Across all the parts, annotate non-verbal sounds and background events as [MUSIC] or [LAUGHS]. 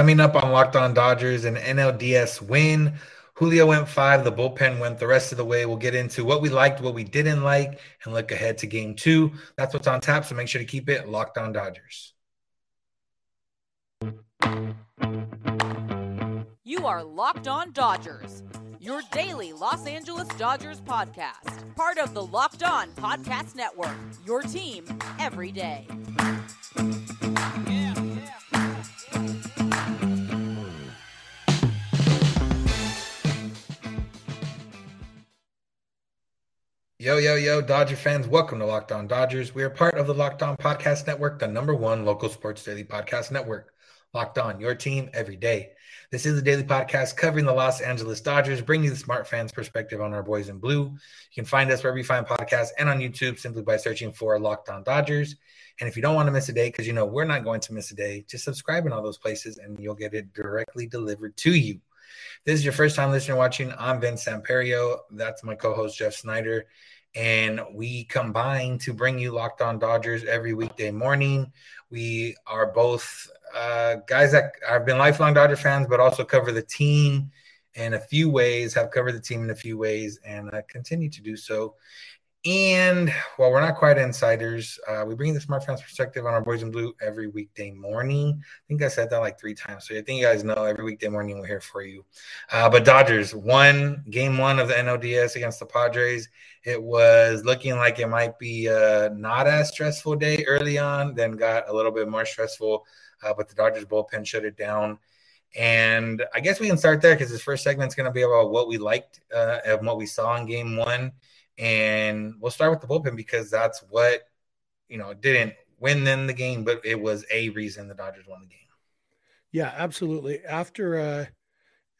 Coming up on Locked On Dodgers, an NLDS win. Julio went five. The bullpen went the rest of the way. We'll get into what we liked, what we didn't like, and look ahead to game two. That's what's on tap. So make sure to keep it locked on Dodgers. You are Locked On Dodgers, your daily Los Angeles Dodgers podcast. Part of the Locked On Podcast Network, your team every day. Yo, yo, yo, Dodger fans, welcome to Locked On Dodgers. We are part of the Locked On Podcast Network, the number one local sports daily podcast network. Locked On, your team every day. This is a daily podcast covering the Los Angeles Dodgers, bringing you the smart fans' perspective on our boys in blue. You can find us wherever you find podcasts and on YouTube simply by searching for Locked On Dodgers. And if you don't want to miss a day, because you know we're not going to miss a day, just subscribe in all those places and you'll get it directly delivered to you. This is your first time listening or watching. I'm Vince Samperio. That's my co-host Jeff Snider and we combine to bring you Locked On Dodgers every weekday morning. We are both uh, guys that have been lifelong Dodger fans, but also cover the team in a few ways, have covered the team in a few ways, and uh, continue to do so. And while we're not quite insiders, uh, we bring the smart fans perspective on our boys in blue every weekday morning. I think I said that like three times. So I think you guys know every weekday morning we're here for you. Uh, but Dodgers won game one of the NLDS against the Padres. It was looking like it might be a not as stressful day early on, then got a little bit more stressful. Uh, but the Dodgers bullpen shut it down. And I guess we can start there because this first segment is going to be about what we liked uh, and what we saw in game one and we'll start with the bullpen because that's what, you know, didn't win them the game, but it was a reason the Dodgers won the game. Yeah, absolutely. After uh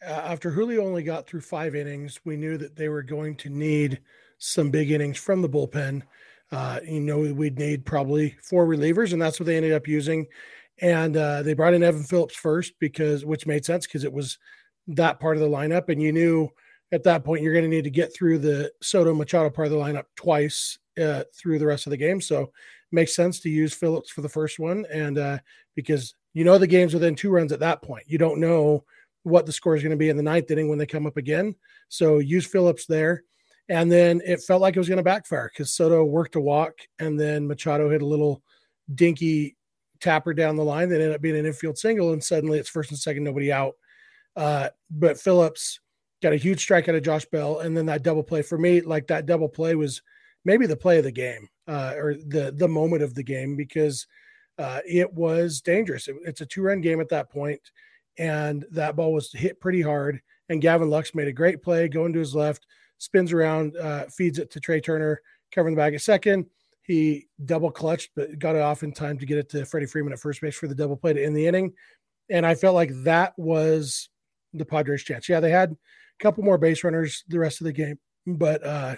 after Julio only got through five innings, we knew that they were going to need some big innings from the bullpen. Uh, you know, we'd need probably four relievers, and that's what they ended up using. And uh, they brought in Evan Phillips first because, which made sense because it was that part of the lineup, and you knew at that point you're going to need to get through the Soto Machado part of the lineup twice uh, through the rest of the game. So it makes sense to use Phillips for the first one, and uh, because you know the game's within two runs at that point, you don't know what the score is going to be in the ninth inning when they come up again. So use Phillips there. And then it felt like it was going to backfire because Soto worked a walk and then Machado hit a little dinky tapper down the line that ended up being an infield single. And suddenly it's first and second, nobody out. Uh, but Phillips got a huge strike out of Josh Bell, and then that double play for me, like that double play was maybe the play of the game uh, or the the moment of the game because uh, it was dangerous. It, it's a two run game at that point, and that ball was hit pretty hard. And Gavin Lux made a great play, going to his left, spins around, uh, feeds it to Trea Turner, covering the bag at second. He double clutched, but got it off in time to get it to Freddie Freeman at first base for the double play to end the inning. And I felt like that was the Padres' chance. Yeah, they had couple more base runners the rest of the game, but uh,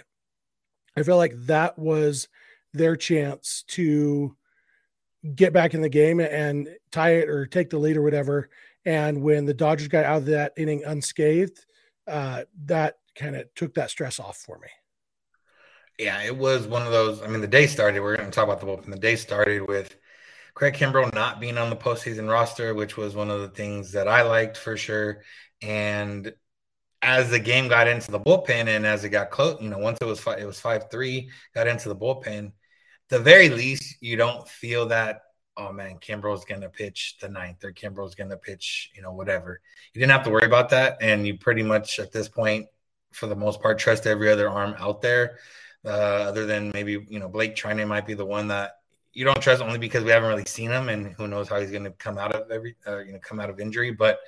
I feel like that was their chance to get back in the game and tie it or take the lead or whatever. And when the Dodgers got out of that inning unscathed, uh, that kind of took that stress off for me. Yeah, it was one of those. I mean, the day started. We're going to talk about the bullpen. The day started with Craig Kimbrel not being on the postseason roster, which was one of the things that I liked for sure. And as the game got into the bullpen and as it got close, you know, once it was five, it was five three, got into the bullpen. The very least, you don't feel that. Oh man, Kimbrel's gonna pitch the ninth, or Kimbrel's gonna pitch, you know, whatever. You didn't have to worry about that, and you pretty much at this point, for the most part, trust every other arm out there, uh, other than maybe you know Blake Treinen might be the one that you don't trust only because we haven't really seen him, and who knows how he's to come out of every, uh, you know, come out of injury, but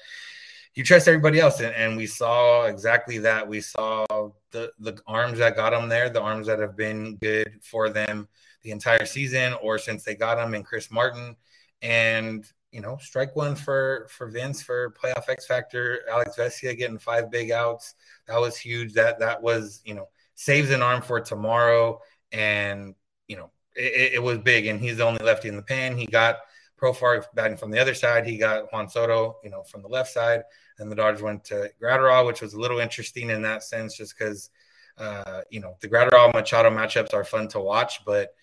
you trust everybody else. And, and, we saw exactly that. We saw the, the arms that got them there, the arms that have been good for them the entire season or since they got them in Chris Martin. And, you know, strike one for, for Vince for playoff X factor, Alex Vesia getting five big outs. That was huge. That, that was, you know, saves an arm for tomorrow. And, you know, it, it was big and he's the only lefty in the pen. He got Profar batting from the other side. He got Juan Soto, you know, from the left side and the Dodgers went to Graterol, which was a little interesting in that sense, just because uh, you know the Graterol Machado matchups are fun to watch, but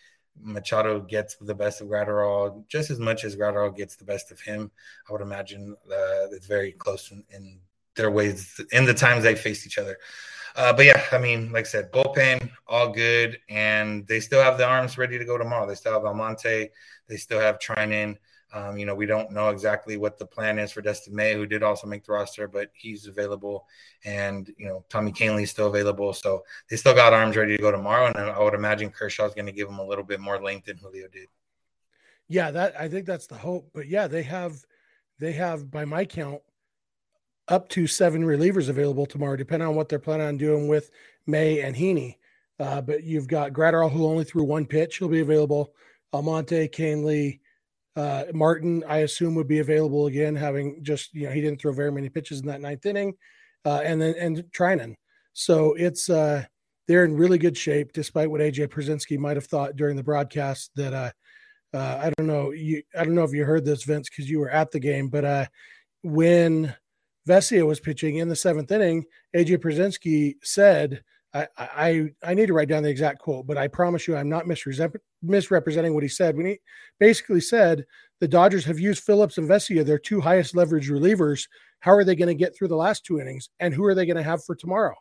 Machado gets the best of Graterol just as much as Graterol gets the best of him. I would imagine uh, it's very close in, in, their ways in the times they faced each other. Uh, but yeah, I mean, like I said, bullpen all good, and they still have the arms ready to go tomorrow. They still have Almonte, they still have Treinen. Um, you know, we don't know exactly what the plan is for Dustin May, who did also make the roster, but he's available. And, you know, Tommy Kahnle is still available. So they still got arms ready to go tomorrow. And I would imagine Kershaw is going to give them a little bit more length than Julio did. Yeah, that I think that's the hope. But yeah, they have, they have, by my count, up to seven relievers available tomorrow, depending on what they're planning on doing with May and Heaney. Uh, but you've got Graterol, who only threw one pitch. He'll be available. Almonte, Kahnle, uh, Martin, I assume, would be available again, having just you know he didn't throw very many pitches in that ninth inning, uh, and then and Treinen. So it's uh, they're in really good shape, despite what AJ Pierzynski might have thought during the broadcast. That uh, uh, I don't know you I don't know if you heard this, Vince, because you were at the game, but uh, when Vesia was pitching in the seventh inning, AJ Pierzynski said I, I I need to write down the exact quote, but I promise you I'm not misrepresenting what he said. When he basically said the Dodgers have used Phillips and Vesia, their two highest leverage relievers. How are they going to get through the last two innings, and who are they going to have for tomorrow?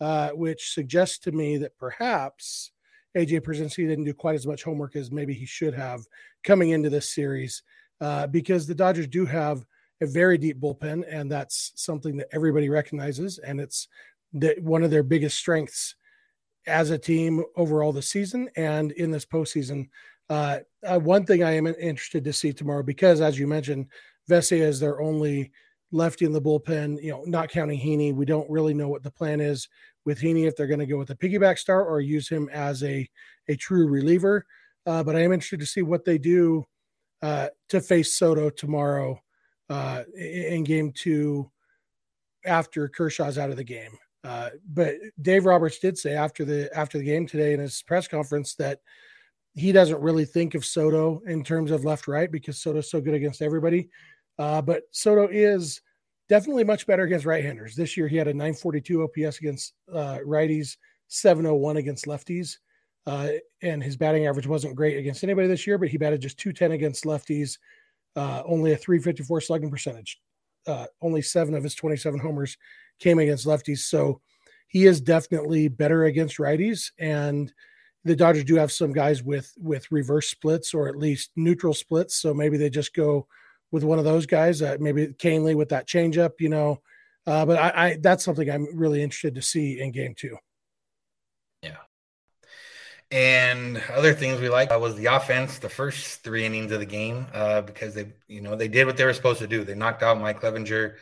Uh, which suggests to me that perhaps AJ Pierzynski didn't do quite as much homework as maybe he should have coming into this series, uh, because the Dodgers do have a very deep bullpen, and that's something that everybody recognizes, and it's that one of their biggest strengths as a team overall this season and in this postseason. Uh, uh, one thing I am interested to see tomorrow because, as you mentioned, Vesia is their only lefty in the bullpen. You know, not counting Heaney, we don't really know what the plan is with Heaney if they're going to go with a piggyback start or use him as a a true reliever. Uh, but I am interested to see what they do uh, to face Soto tomorrow uh, in Game Two after Kershaw's out of the game. Uh, but Dave Roberts did say after the after the game today in his press conference that he doesn't really think of Soto in terms of left right because Soto's so good against everybody. Uh, but Soto is definitely much better against right-handers. This year he had a 942 OPS against uh, righties, 701 against lefties. Uh, and his batting average wasn't great against anybody this year, but he batted just 210 against lefties, uh, only a 354 slugging percentage. Uh, only seven of his 27 homers came against lefties. So he is definitely better against righties. And the Dodgers do have some guys with with reverse splits or at least neutral splits. So maybe they just go with one of those guys. Uh, maybe Kahnle with that changeup, you know. Uh, but I, I that's something I'm really interested to see in game two. Yeah. And other things we like was the offense, the first three innings of the game, uh, because they, you know, they did what they were supposed to do. They knocked out Mike Clevinger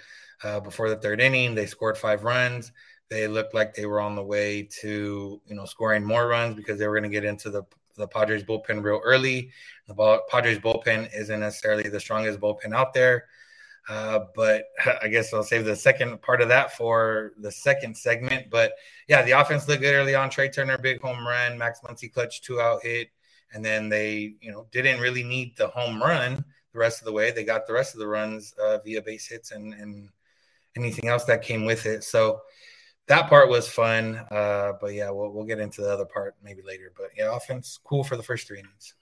uh, before the third inning. They scored five runs. They looked like they were on the way to, you know, scoring more runs because they were going to get into the the Padres bullpen real early. The Padres bullpen isn't necessarily the strongest bullpen out there, uh, but [LAUGHS] I guess I'll save the second part of that for the second segment. But yeah, the offense looked good early on. Trea Turner, big home run. Max Muncy clutch two out hit, and then they, you know, didn't really need the home run the rest of the way. They got the rest of the runs uh, via base hits and and anything else that came with it. So that part was fun. Uh, but yeah, we'll we'll get into the other part maybe later. But yeah, offense cool for the first three innings.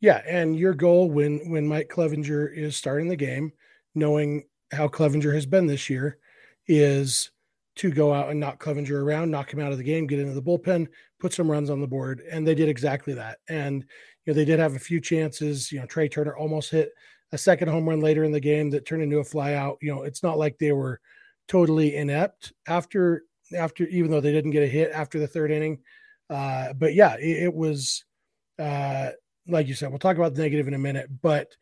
Yeah, and your goal when when Mike Clevinger is starting the game, knowing how Clevinger has been this year, is to go out and knock Clevinger around, knock him out of the game, get into the bullpen, put some runs on the board, and they did exactly that. And you know they did have a few chances. You know, Trea Turner almost hit a second home run later in the game that turned into a fly out. You know, it's not like they were totally inept after after even though they didn't get a hit after the third inning. Uh, but yeah, it, it was uh, like you said. We'll talk about the negative in a minute, but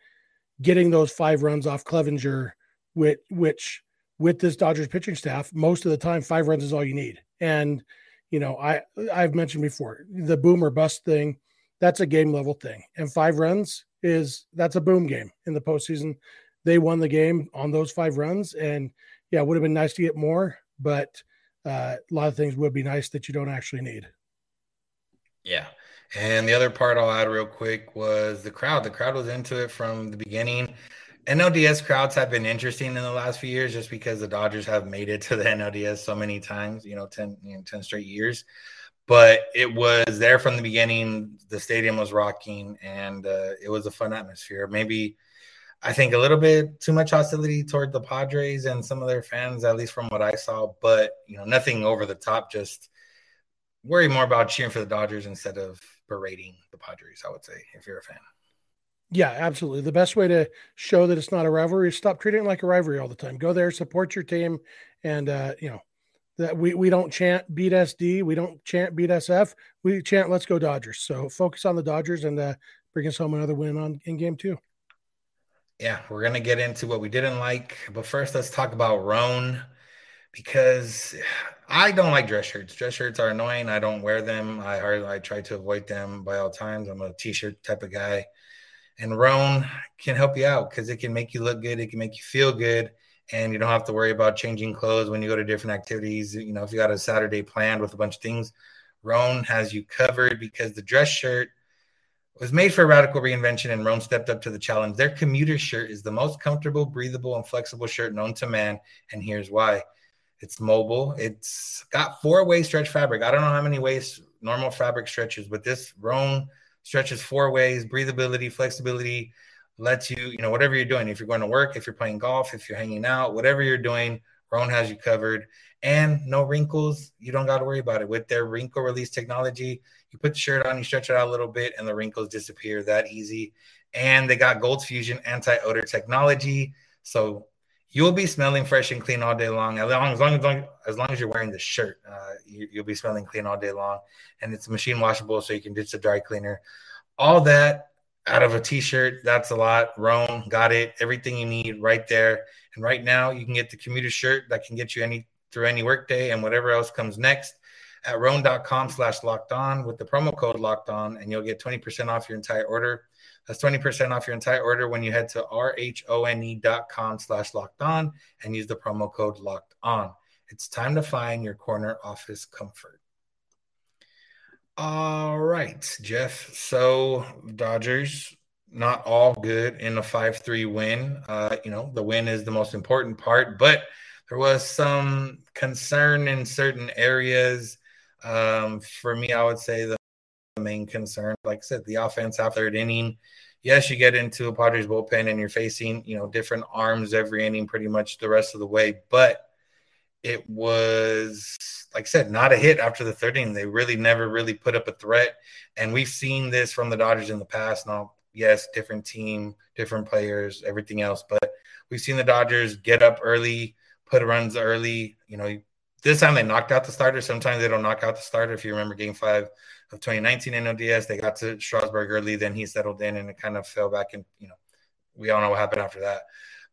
getting those five runs off Clevinger, which which with this Dodgers pitching staff, most of the time five runs is all you need. And you know, I I've mentioned before the boomer bust thing. That's a game level thing, and five runs is that's a boom game in the postseason. They won the game on those five runs, and yeah, it would have been nice to get more, but uh, a lot of things would be nice that you don't actually need. Yeah. And the other part I'll add real quick was the crowd. The crowd was into it from the beginning. NLDS crowds have been interesting in the last few years just because the Dodgers have made it to the NLDS so many times, you know, 10, you know, 10 straight years. But it was there from the beginning. The stadium was rocking, and uh, it was a fun atmosphere. Maybe I think a little bit too much hostility toward the Padres and some of their fans, at least from what I saw. But you know, nothing over the top. Just worry more about cheering for the Dodgers instead of berating the Padres. I would say if you're a fan. Yeah, absolutely. The best way to show that it's not a rivalry is stop treating it like a rivalry all the time. Go there, support your team, and uh, you know that we we don't chant beat SD, we don't chant beat SF, we chant let's go Dodgers. So focus on the Dodgers and uh, bring us home another win on in game two. Yeah, we're gonna get into what we didn't like, but first let's talk about Rhone because I don't like dress shirts. Dress shirts are annoying. I don't wear them. I I try to avoid them by all times. I'm a t-shirt type of guy. And Rhone can help you out because it can make you look good. It can make you feel good. And you don't have to worry about changing clothes when you go to different activities. You know, if you got a Saturday planned with a bunch of things, Rhone has you covered because the dress shirt was made for radical reinvention and Rhone stepped up to the challenge. Their commuter shirt is the most comfortable, breathable, and flexible shirt known to man. And here's why it's mobile. It's got four way stretch fabric. I don't know how many ways normal fabric stretches, but this Rhone stretches four ways, breathability, flexibility, lets you, you know, whatever you're doing. If you're going to work, if you're playing golf, if you're hanging out, whatever you're doing, Rhone has you covered. And no wrinkles. You don't got to worry about it. With their wrinkle release technology, you put the shirt on, you stretch it out a little bit, and the wrinkles disappear that easy. And they got Gold Fusion anti odor technology. So you'll be smelling fresh and clean all day long. As long as, long, as, long, as, you're wearing the shirt, uh, you, will be smelling clean all day long. And it's machine washable, so you can ditch the dry cleaner. All that out of a t-shirt, that's a lot. Rhone got it. Everything you need right there. And right now, you can get the commuter shirt that can get you any through any workday and whatever else comes next at rhone.com slash locked on with the promo code locked on, and you'll get 20% off your entire order. That's 20% off your entire order when you head to rhone.com slash locked on and use the promo code locked on. It's time to find your corner office comfort. All right, Jeff. So Dodgers, not all good in a 5-3 win. Uh, you know, the win is the most important part, but there was some concern in certain areas. Um, for me, I would say the main concern. Like I said, the offense after third inning. Yes, you get into a Padres bullpen and you're facing, you know, different arms every inning pretty much the rest of the way. But it was, like I said, not a hit after the third inning. They really never really put up a threat. And we've seen this from the Dodgers in the past. Now, yes, different team, different players, everything else. But we've seen the Dodgers get up early, put runs early. You know, this time they knocked out the starter. Sometimes they don't knock out the starter. If you remember game five of 2019 NLDS. They got to Strasburg early, then he settled in and it kind of fell back. And, you know, we all know what happened after that.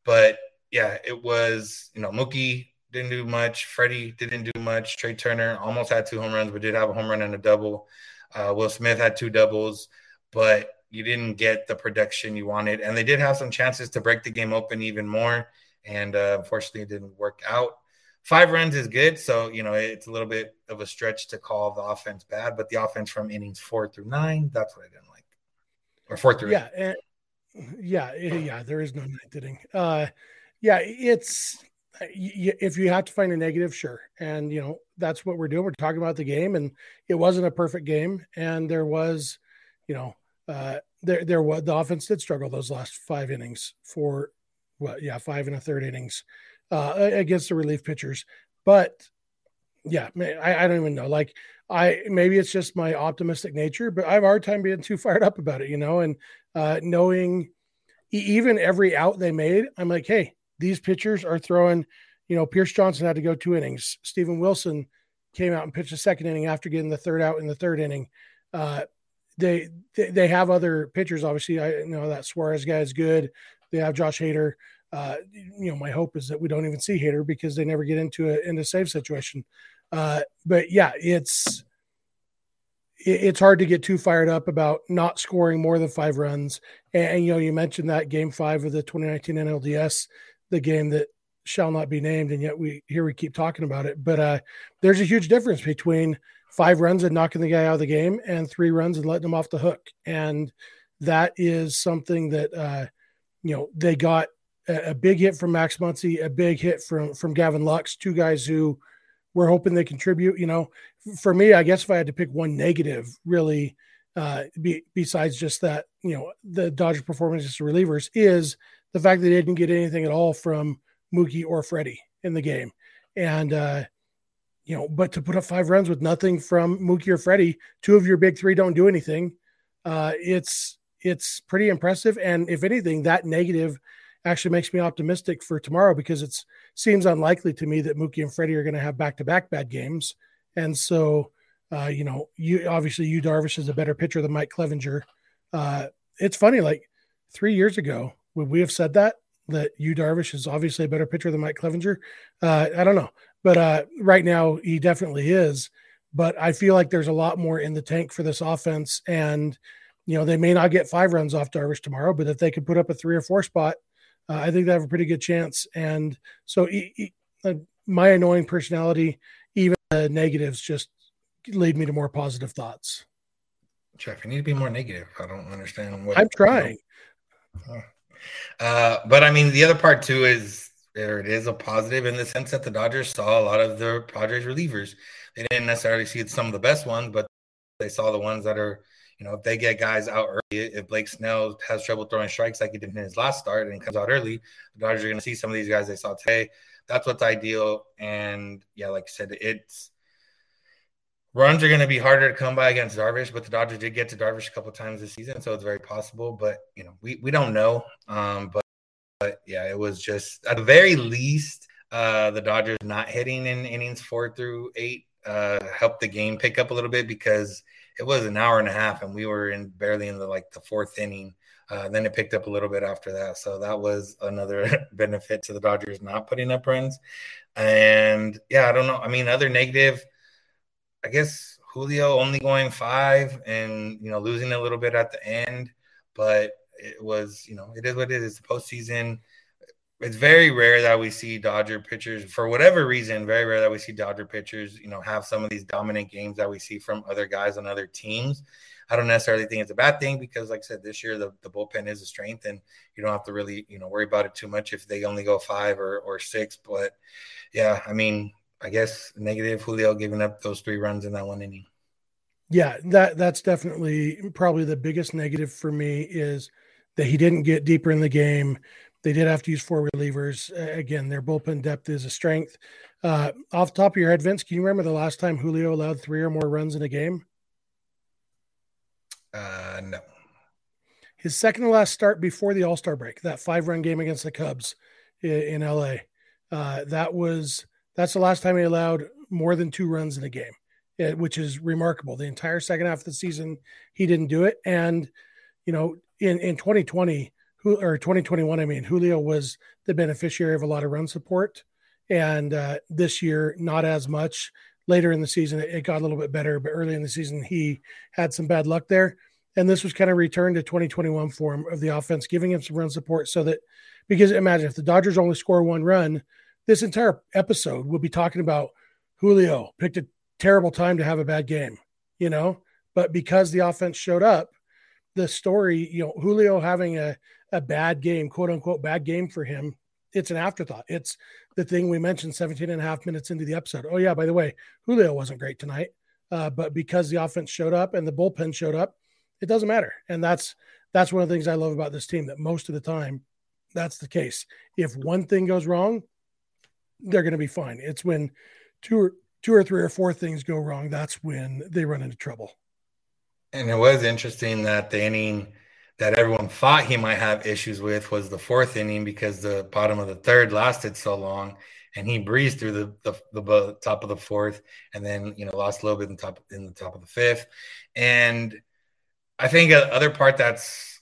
But yeah, it was, you know, Mookie didn't do much. Freddie didn't do much. Trea Turner almost had two home runs, but did have a home run and a double. Uh, Will Smith had two doubles, but you didn't get the production you wanted. And they did have some chances to break the game open even more. And uh, unfortunately, it didn't work out five runs is good. So, you know, it's a little bit of a stretch to call the offense bad, but the offense from innings four through nine, that's what I didn't like. Or four through yeah, and, yeah, eh, yeah, there is no ninth inning. Uh, yeah, it's if you have to find a negative, sure. And, you know, that's what we're doing. We're talking about the game, and it wasn't a perfect game. And there was, you know, uh, there, there was the offense did struggle those last five innings for well, yeah, five and a third innings uh, against the relief pitchers. But yeah, I, I, don't even know. Like I maybe it's just my optimistic nature, but I have a hard time being too [LAUGHS] fired up about it, you know, and uh, knowing even every out they made, I'm like, hey, these pitchers are throwing. You know, Pierce Johnson had to go two innings. Steven Wilson came out and pitched a second inning after getting the third out in the third inning. Uh, they, they have other pitchers. Obviously, I know that Suarez guy is good. They have Josh Hader uh, you know, my hope is that we don't even see Hader because they never get into a into save situation. Uh, but yeah, it's it's hard to get too fired up about not scoring more than five runs. And, and, you know, you mentioned that game five of the 2019 NLDS, the game that shall not be named, and yet we here we keep talking about it. But uh, there's a huge difference between five runs and knocking the guy out of the game, and three runs and letting him off the hook. And that is something that uh, you know they got a, big hit from Max Muncy, a big hit from from Gavin Lux, two guys who we're hoping they contribute. You know, for me, I guess if I had to pick one negative, really, uh, be, besides just that, you know, the Dodger performance as relievers is the fact that they didn't get anything at all from Mookie or Freddie in the game. And, uh, you know, but to put up five runs with nothing from Mookie or Freddie, two of your big three don't do anything. Uh, it's it's pretty impressive. And if anything, that negative actually makes me optimistic for tomorrow because it seems unlikely to me that Mookie and Freddie are going to have back to back bad games. And so, uh, you know, you obviously Yu Darvish is a better pitcher than Mike Clevinger. Uh, it's funny, like three years ago, would we have said that that Yu Darvish is obviously a better pitcher than Mike Clevinger? Uh, I don't know, but uh, right now he definitely is. But I feel like there's a lot more in the tank for this offense, and you know they may not get five runs off Darvish tomorrow, but if they could put up a three or four spot, uh, I think they have a pretty good chance. And so he, he, uh, my annoying personality, even the negatives, just lead me to more positive thoughts. Jeff, you need to be more negative. I don't understand what I'm trying. You know. Uh, but I mean, the other part too is there it is a positive in the sense that the Dodgers saw a lot of the Padres relievers. They didn't necessarily see some of the best ones, but they saw the ones that are, you know, if they get guys out early, if Blake Snell has trouble throwing strikes like he did in his last start and comes out early, the Dodgers are going to see some of these guys they saw today. That's what's ideal. And yeah, like I said, it's runs are going to be harder to come by against Darvish, but the Dodgers did get to Darvish a couple times this season, so it's very possible. But you know, we we don't know. Um, but but yeah, it was just at the very least, uh, the Dodgers not hitting in innings four through eight uh, helped the game pick up a little bit because it was an hour and a half and we were in barely in the like the fourth inning. Uh, then it picked up a little bit after that, so that was another [LAUGHS] benefit to the Dodgers not putting up runs. And yeah, I don't know. I mean, other negative I guess Julio only going five and you know losing a little bit at the end, but it was you know it is what it is. It's the postseason. It's very rare that we see Dodger pitchers for whatever reason. Very rare that we see Dodger pitchers you know have some of these dominant games that we see from other guys on other teams. I don't necessarily think it's a bad thing because, like I said, this year the, the bullpen is a strength, and you don't have to really you know worry about it too much if they only go five or or six. But yeah, I mean I guess negative Julio giving up those three runs in that one inning. Yeah, that that's definitely probably the biggest negative for me is that he didn't get deeper in the game. They did have to use four relievers. Again, their bullpen depth is a strength. Uh, off the top of your head, Vince, can you remember the last time Julio allowed three or more runs in a game? Uh, no. His second to last start before the All Star break, that five run game against the Cubs in, in LA. Uh, that was that's the last time he allowed more than two runs in a game, eh, which is remarkable. The entire second half of the season, he didn't do it. And, you know, in, in 2020 or 2021, I mean, Julio was the beneficiary of a lot of run support. And uh, this year, not as much. Later in the season, it got a little bit better, but early in the season, he had some bad luck there. And this was kind of returned to 2021 form of the offense, giving him some run support so that, because imagine if the Dodgers only score one run, this entire episode we'll be talking about Julio picked a terrible time to have a bad game, you know, but because the offense showed up, the story, you know, Julio having a, a bad game, quote unquote, bad game for him, it's an afterthought. It's the thing we mentioned 17 and a half minutes into the episode. Oh, yeah, by the way, Julio wasn't great tonight. Uh, but because the offense showed up and the bullpen showed up, it doesn't matter. And that's that's one of the things I love about this team that most of the time that's the case. If one thing goes wrong, they're going to be fine. It's when two or two or three or four things go wrong that's when they run into trouble. And it was interesting that the inning that everyone thought he might have issues with was the fourth inning because the bottom of the third lasted so long, and he breezed through the the, the top of the fourth, and then you know lost a little bit in the top in the top of the fifth, and I think other part that's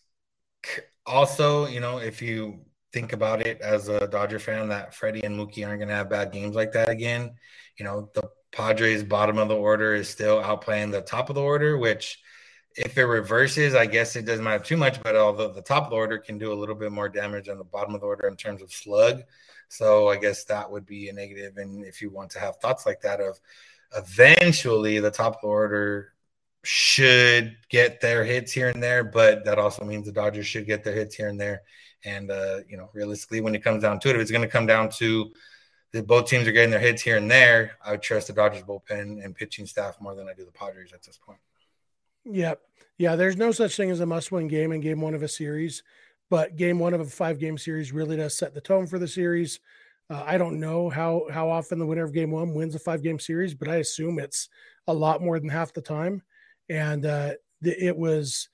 also you know if you think about it as a Dodger fan that Freddie and Mookie aren't going to have bad games like that again. You know, the Padres' bottom of the order is still outplaying the top of the order, which if it reverses, I guess it doesn't matter too much. But although the top of the order can do a little bit more damage than the bottom of the order in terms of slug, so I guess that would be a negative. And if you want to have thoughts like that, of eventually the top of the order should get their hits here and there, but that also means the Dodgers should get their hits here and there. And uh, you know, realistically, when it comes down to it, if it's going to come down to the, both teams are getting their hits here and there, I would trust the Dodgers bullpen and pitching staff more than I do the Padres at this point. Yep. Yeah, there's no such thing as a must-win game in game one of a series, but game one of a five-game series really does set the tone for the series. Uh, I don't know how how often the winner of game one wins a five-game series, but I assume it's a lot more than half the time. And uh, it was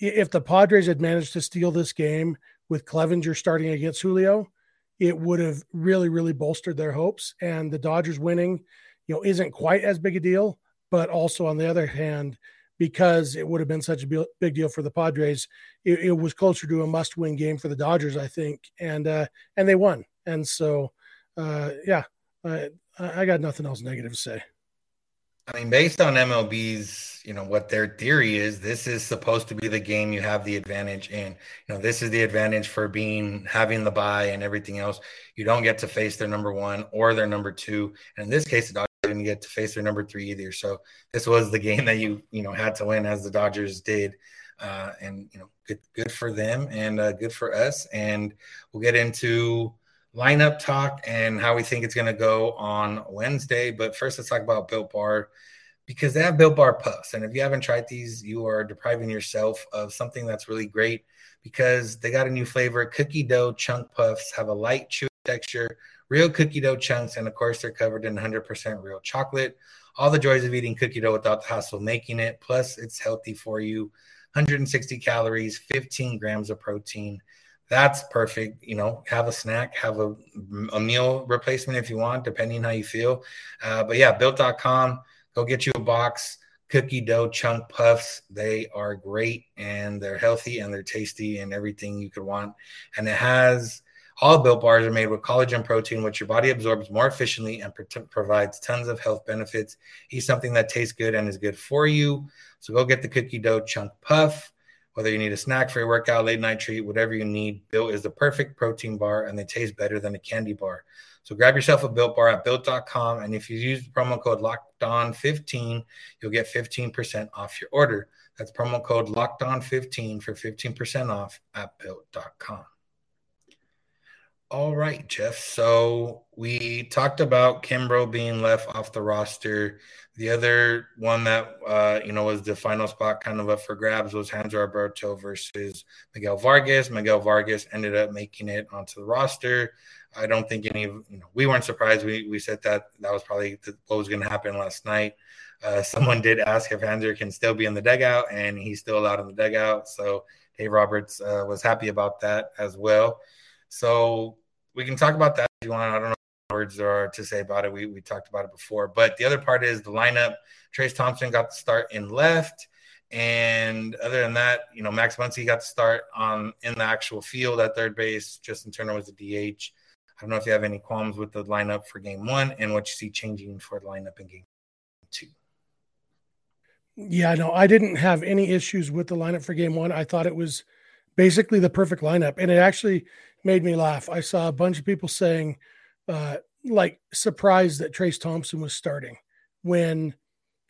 if the Padres had managed to steal this game with Clevinger starting against Julio, it would have really, really bolstered their hopes. And the Dodgers winning, you know, isn't quite as big a deal. But also on the other hand, because it would have been such a big deal for the Padres, it, it was closer to a must-win game for the Dodgers, I think, and uh, and they won. And so, uh, yeah, I, I got nothing else negative to say. I mean, based on MLB's, you know, what their theory is, this is supposed to be the game you have the advantage in. You know, this is the advantage for being having the buy and everything else. You don't get to face their number one or their number two. And in this case, the Dodgers didn't get to face their number three either. So this was the game that you, you know, had to win as the Dodgers did. Uh, and you know, good good for them and uh, good for us. And we'll get into lineup talk and how we think it's going to go on Wednesday. But first, let's talk about Built Bar because they have Built Bar Puffs. And if you haven't tried these, you are depriving yourself of something that's really great because they got a new flavor. Cookie dough chunk puffs have a light, chewy texture, real cookie dough chunks, and of course, they're covered in 100% real chocolate. All the joys of eating cookie dough without the hassle making it. Plus, it's healthy for you. 160 calories, 15 grams of protein that's perfect. You know, have a snack, have a, a meal replacement if you want, depending how you feel. Uh, but yeah, built.com, go get you a box. Cookie dough chunk puffs. They are great and they're healthy and they're tasty and everything you could want. And it has all built bars are made with collagen protein, which your body absorbs more efficiently and pro- provides tons of health benefits. Eat something that tastes good and is good for you. So go get the cookie dough chunk puff. Whether you need a snack for your workout, late night treat, whatever you need, Built is the perfect protein bar and they taste better than a candy bar. So grab yourself a Built bar at built.com. And if you use the promo code locked on 15, you'll get 15% off your order. That's promo code locked on 15 for 15% off at built.com. All right, Jeff. So we talked about Kimbrel being left off the roster. The other one that uh, you know was the final spot, kind of up for grabs, was Hanser Alberto versus Miguel Vargas. Miguel Vargas ended up making it onto the roster. I don't think any of you know we weren't surprised. We we said that that was probably what was going to happen last night. Uh, [LAUGHS] someone did ask if Hanser can still be in the dugout, and he's still allowed in the dugout. So Dave Roberts uh, was happy about that as well. So we can talk about that if you want. I don't know words there are to say about it. We we talked about it before, but the other part is the lineup. Trayce Thompson got the start in left, and other than that, you know, Max Muncy got the start on in the actual field at third base. Justin Turner was the DH. I don't know if you have any qualms with the lineup for game one and what you see changing for the lineup in game two. Yeah, no, I didn't have any issues with the lineup for game one. I thought it was basically the perfect lineup, and it actually made me laugh. I saw a bunch of people saying, uh, like, surprised that Trayce Thompson was starting when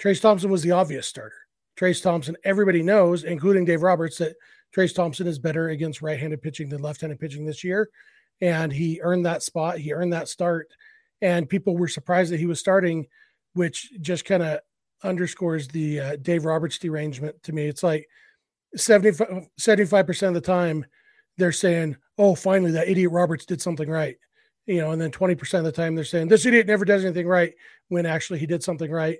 Trayce Thompson was the obvious starter. Trayce Thompson, everybody knows, including Dave Roberts, that Trayce Thompson is better against right handed pitching than left handed pitching this year. And he earned that spot, he earned that start. And people were surprised that he was starting, which just kind of underscores the uh, Dave Roberts derangement to me. It's like 75, 75% of the time, they're saying, "Oh, finally, that idiot Roberts did something right," you know, and then twenty percent of the time they're saying this idiot never does anything right when actually he did something right,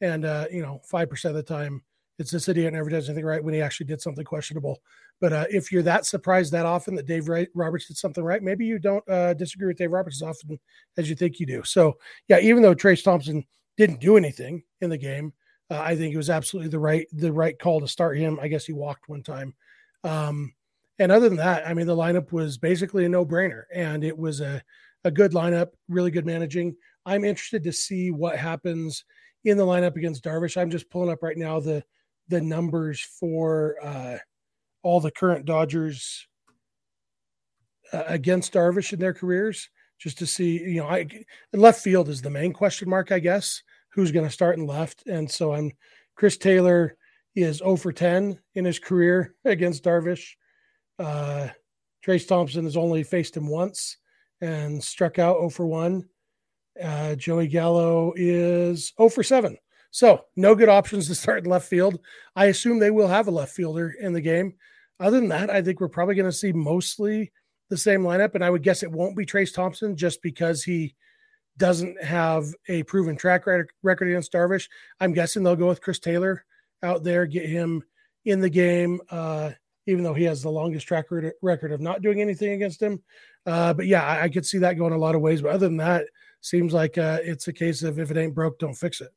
and uh, you know, five percent of the time it's this idiot never does anything right when he actually did something questionable. But uh, if you're that surprised that often that Dave Roberts did something right, maybe you don't uh, disagree with Dave Roberts as often as you think you do. So yeah, even though Trayce Thompson didn't do anything in the game, uh, I think it was absolutely the right the right call to start him. I guess he walked one time. Um, and other than that, I mean, the lineup was basically a no brainer and it was a, a good lineup, really good managing. I'm interested to see what happens in the lineup against Darvish. I'm just pulling up right now the the numbers for uh, all the current Dodgers uh, against Darvish in their careers, just to see. You know, I left field is the main question mark, I guess. Who's going to start in left? And so I'm Chris Taylor is 0 for 10 in his career [LAUGHS] against Darvish. Uh, Trayce Thompson has only faced him once, and struck out 0 for 1. Uh, Joey Gallo is 0 for 7. So, no good options to start in left field. I assume they will have a left fielder in the game. Other than that, I think we're probably going to see mostly the same lineup. And I would guess it won't be Trayce Thompson just because he doesn't have a proven track record against Darvish. I'm guessing they'll go with Chris Taylor out there, get him in the game, uh, even though he has the longest track record of not doing anything against him. Uh, but yeah, I, I, could see that going a lot of ways. But other than that, seems like uh, it's a case of if it ain't broke, don't fix it.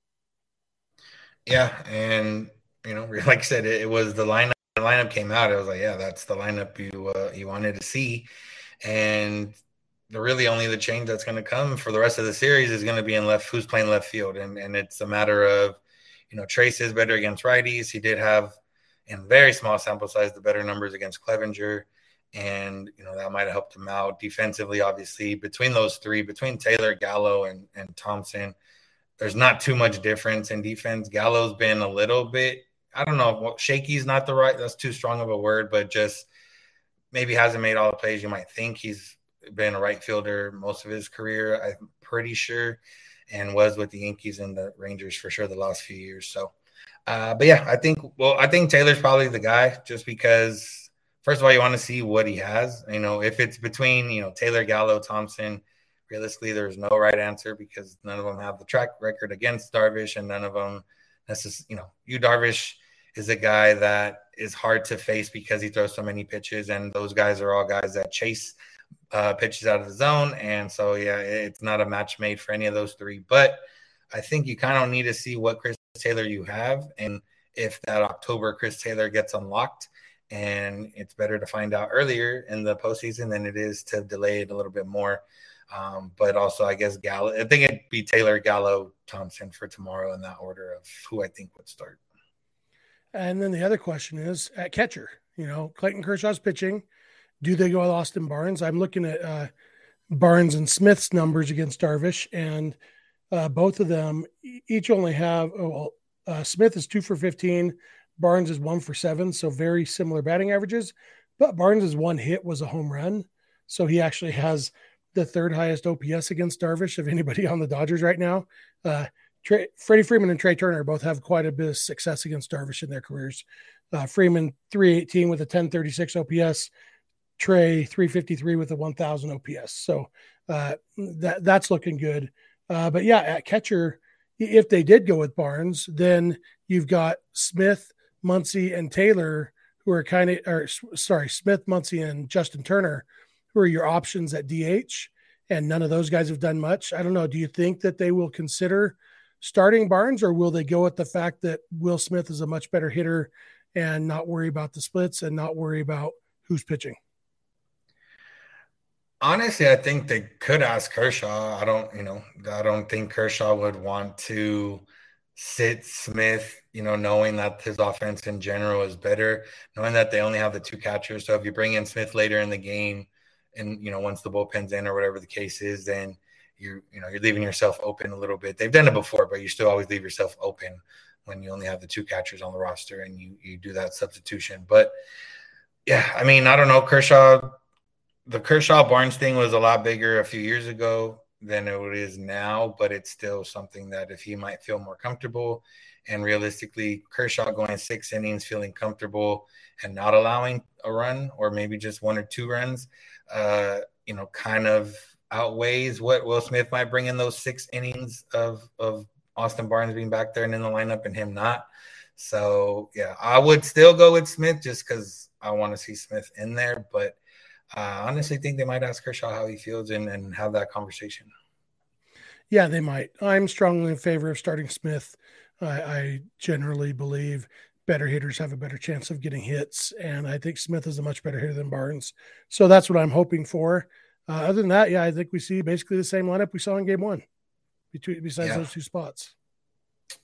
Yeah, and you know, [LAUGHS] like I said, it, it was the lineup. The lineup came out. I was like, yeah, that's the lineup you uh, you wanted to see, and the really only the change that's going to come for the rest of the series is going to be in left who's playing left field and and it's a matter of you know Trayce is better against righties he did have in very small sample size the better numbers against Clevinger and you know that might have helped him out defensively obviously between those three between Taylor Gallo and and Thompson. There's not too much difference in defense. Gallo's been a little bit I don't know shaky's not the right that's too strong of a word but just maybe hasn't made all the plays you might think. He's been a right fielder most of his career, I'm pretty sure, and was with the Yankees and the Rangers for sure the last few years. So, uh, but yeah, I think well, I think Taylor's probably the guy just because first of all, you want to see what he has. You know, if it's between you know Taylor, Gallo, Thompson, realistically, there's no right answer because none of them have the track record against Darvish, and none of them necessarily, you know, you Darvish is a guy that is hard to face because he throws so many pitches, and those guys are all guys that chase uh, pitches out of the zone. And so, yeah, it's not a match made for any of those three. But I think you kind of need to see what Chris Taylor you have. And if that October Chris Taylor gets unlocked, and it's better to find out earlier in the postseason than it is to delay it a little bit more. Um, but also, I guess Gallo, I think it'd be Taylor, Gallo, Thompson for tomorrow in that order of who I think would start. And then the other question is at catcher. You know, Clayton Kershaw's pitching. Do they go with Austin Barnes? I'm looking at uh, Barnes and Smith's numbers against Darvish, and uh, both of them each only have. Oh, well, uh, Smith is two for 15, Barnes is one for seven, so very similar batting averages. But Barnes' one hit was a home run, so he actually has the third highest OPS against Darvish of anybody on the Dodgers right now. Uh, Trea, Freddie Freeman and Trea Turner both have quite a bit of success against Darvish in their careers. Uh, Freeman 318 with a 1036 OPS. Trea 353 with a 1000 OPS. So uh, that that's looking good. Uh, but yeah, at catcher, if they did go with Barnes, then you've got Smith, Muncy, and Taylor, who are kind of, or sorry, Smith, Muncy, and Justin Turner, who are your options at DH. And none of those guys have done much. I don't know. Do you think that they will consider starting Barnes, or will they go with the fact that Will Smith is a much better hitter and not worry about the splits and not worry about who's pitching? Honestly, I think they could ask Kershaw. I don't, you know, I don't think Kershaw would want to sit Smith, you know, knowing that his offense in general is better, knowing that they only have the two catchers. So if you bring in Smith later in the game and, you know, once the bullpen's in or whatever the case is, then you're, you know, you're leaving yourself open a little bit. They've done it before, but you still always leave yourself open when you only have the two catchers on the roster and you you do that substitution. But yeah, I mean, I don't know. Kershaw the Kershaw Barnes thing was a lot bigger a few years ago than it is now, but it's still something that if he might feel more comfortable and realistically, Kershaw going six innings, feeling comfortable and not allowing a run or maybe just one or two runs, uh, you know, kind of outweighs what Will Smith might bring in those six innings of of Austin Barnes being back there and in the lineup and him not. So yeah, I would still go with Smith just because I want to see Smith in there, but I honestly think they might ask Kershaw how he feels and, and have that conversation. Yeah, they might. I'm strongly in favor of starting Smith. I, I generally believe better hitters have a better chance of getting hits, and I think Smith is a much better hitter than Barnes. So that's what I'm hoping for. Uh, other than that, yeah, I think we see basically the same lineup we saw in Game One, between besides yeah. those two spots.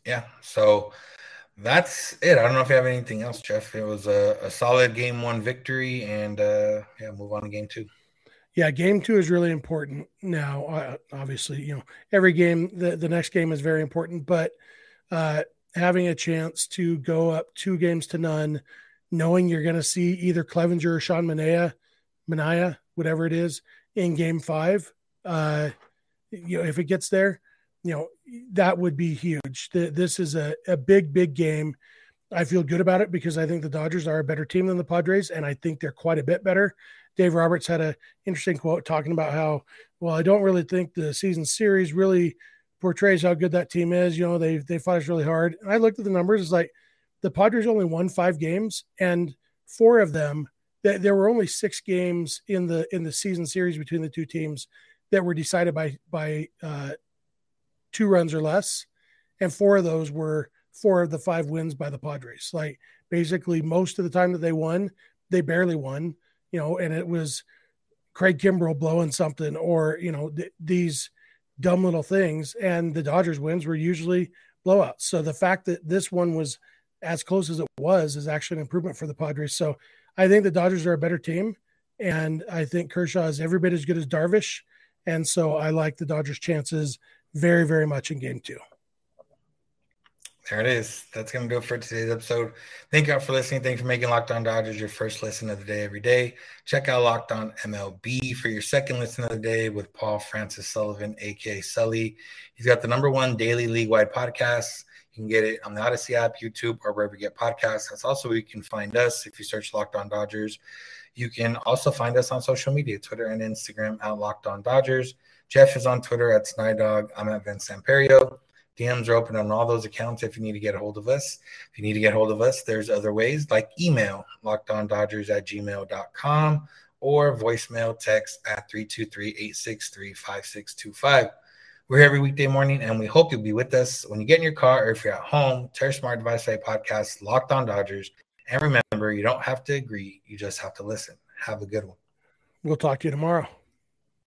Yeah. So that's it. I don't know if you have anything else, Jeff. It was a, a solid game one victory, and uh, yeah, move on to game two. Yeah, game two is really important now. Uh, obviously, you know every game, the the next game is very important, but uh, having a chance to go up two games to none, knowing you're going to see either Clevinger or Sean Manaea, Manaea, whatever it is, in game five, uh, you know, if it gets there, you know, that would be huge. This is a, a big, big game. I feel good about it because I think the Dodgers are a better team than the Padres, and I think they're quite a bit better. Dave Roberts had an interesting quote talking about how, well, I don't really think the season series really portrays how good that team is. You know, they they fought us really hard. And I looked at the numbers. It's like the Padres only won five games, and four of them that there were only six games in the in the season series between the two teams that were decided by by uh, two runs or less, and four of those were four of the five wins by the Padres. Like basically most of the time that they won, they barely won, you know, and it was Craig Kimbrel blowing something or, you know, th- these dumb little things. And the Dodgers wins were usually blowouts. So the fact that this one was as close as it was is actually an improvement for the Padres. So I think the Dodgers are a better team. And I think Kershaw is every bit as good as Darvish. And so I like the Dodgers' chances very, very much in game two. There it is. That's going to do it for today's episode. Thank you all for listening. Thanks for making Locked On Dodgers your first listen of the day every day. Check out Locked On MLB for your second listen of the day with Paul Francis Sullivan, aka Sully. He's got the number one daily league wide podcast. You can get it on the Audacy app, YouTube, or wherever you get podcasts. That's also where you can find us if you search Locked On Dodgers. You can also find us on social media, Twitter and Instagram at Locked On Dodgers. Jeff is on Twitter at Snydog. I'm at Vince Samperio. DMs are open on all those accounts if you need to get a hold of us. If you need to get a hold of us, there's other ways like email, lockedondodgers at gmail.com or voicemail text at 323-863-5625. We're here every weekday morning, and we hope you'll be with us when you get in your car or if you're at home. Terra Smart Device Site Podcast, Locked On Dodgers. And remember, you don't have to agree, you just have to listen. Have a good one. We'll talk to you tomorrow.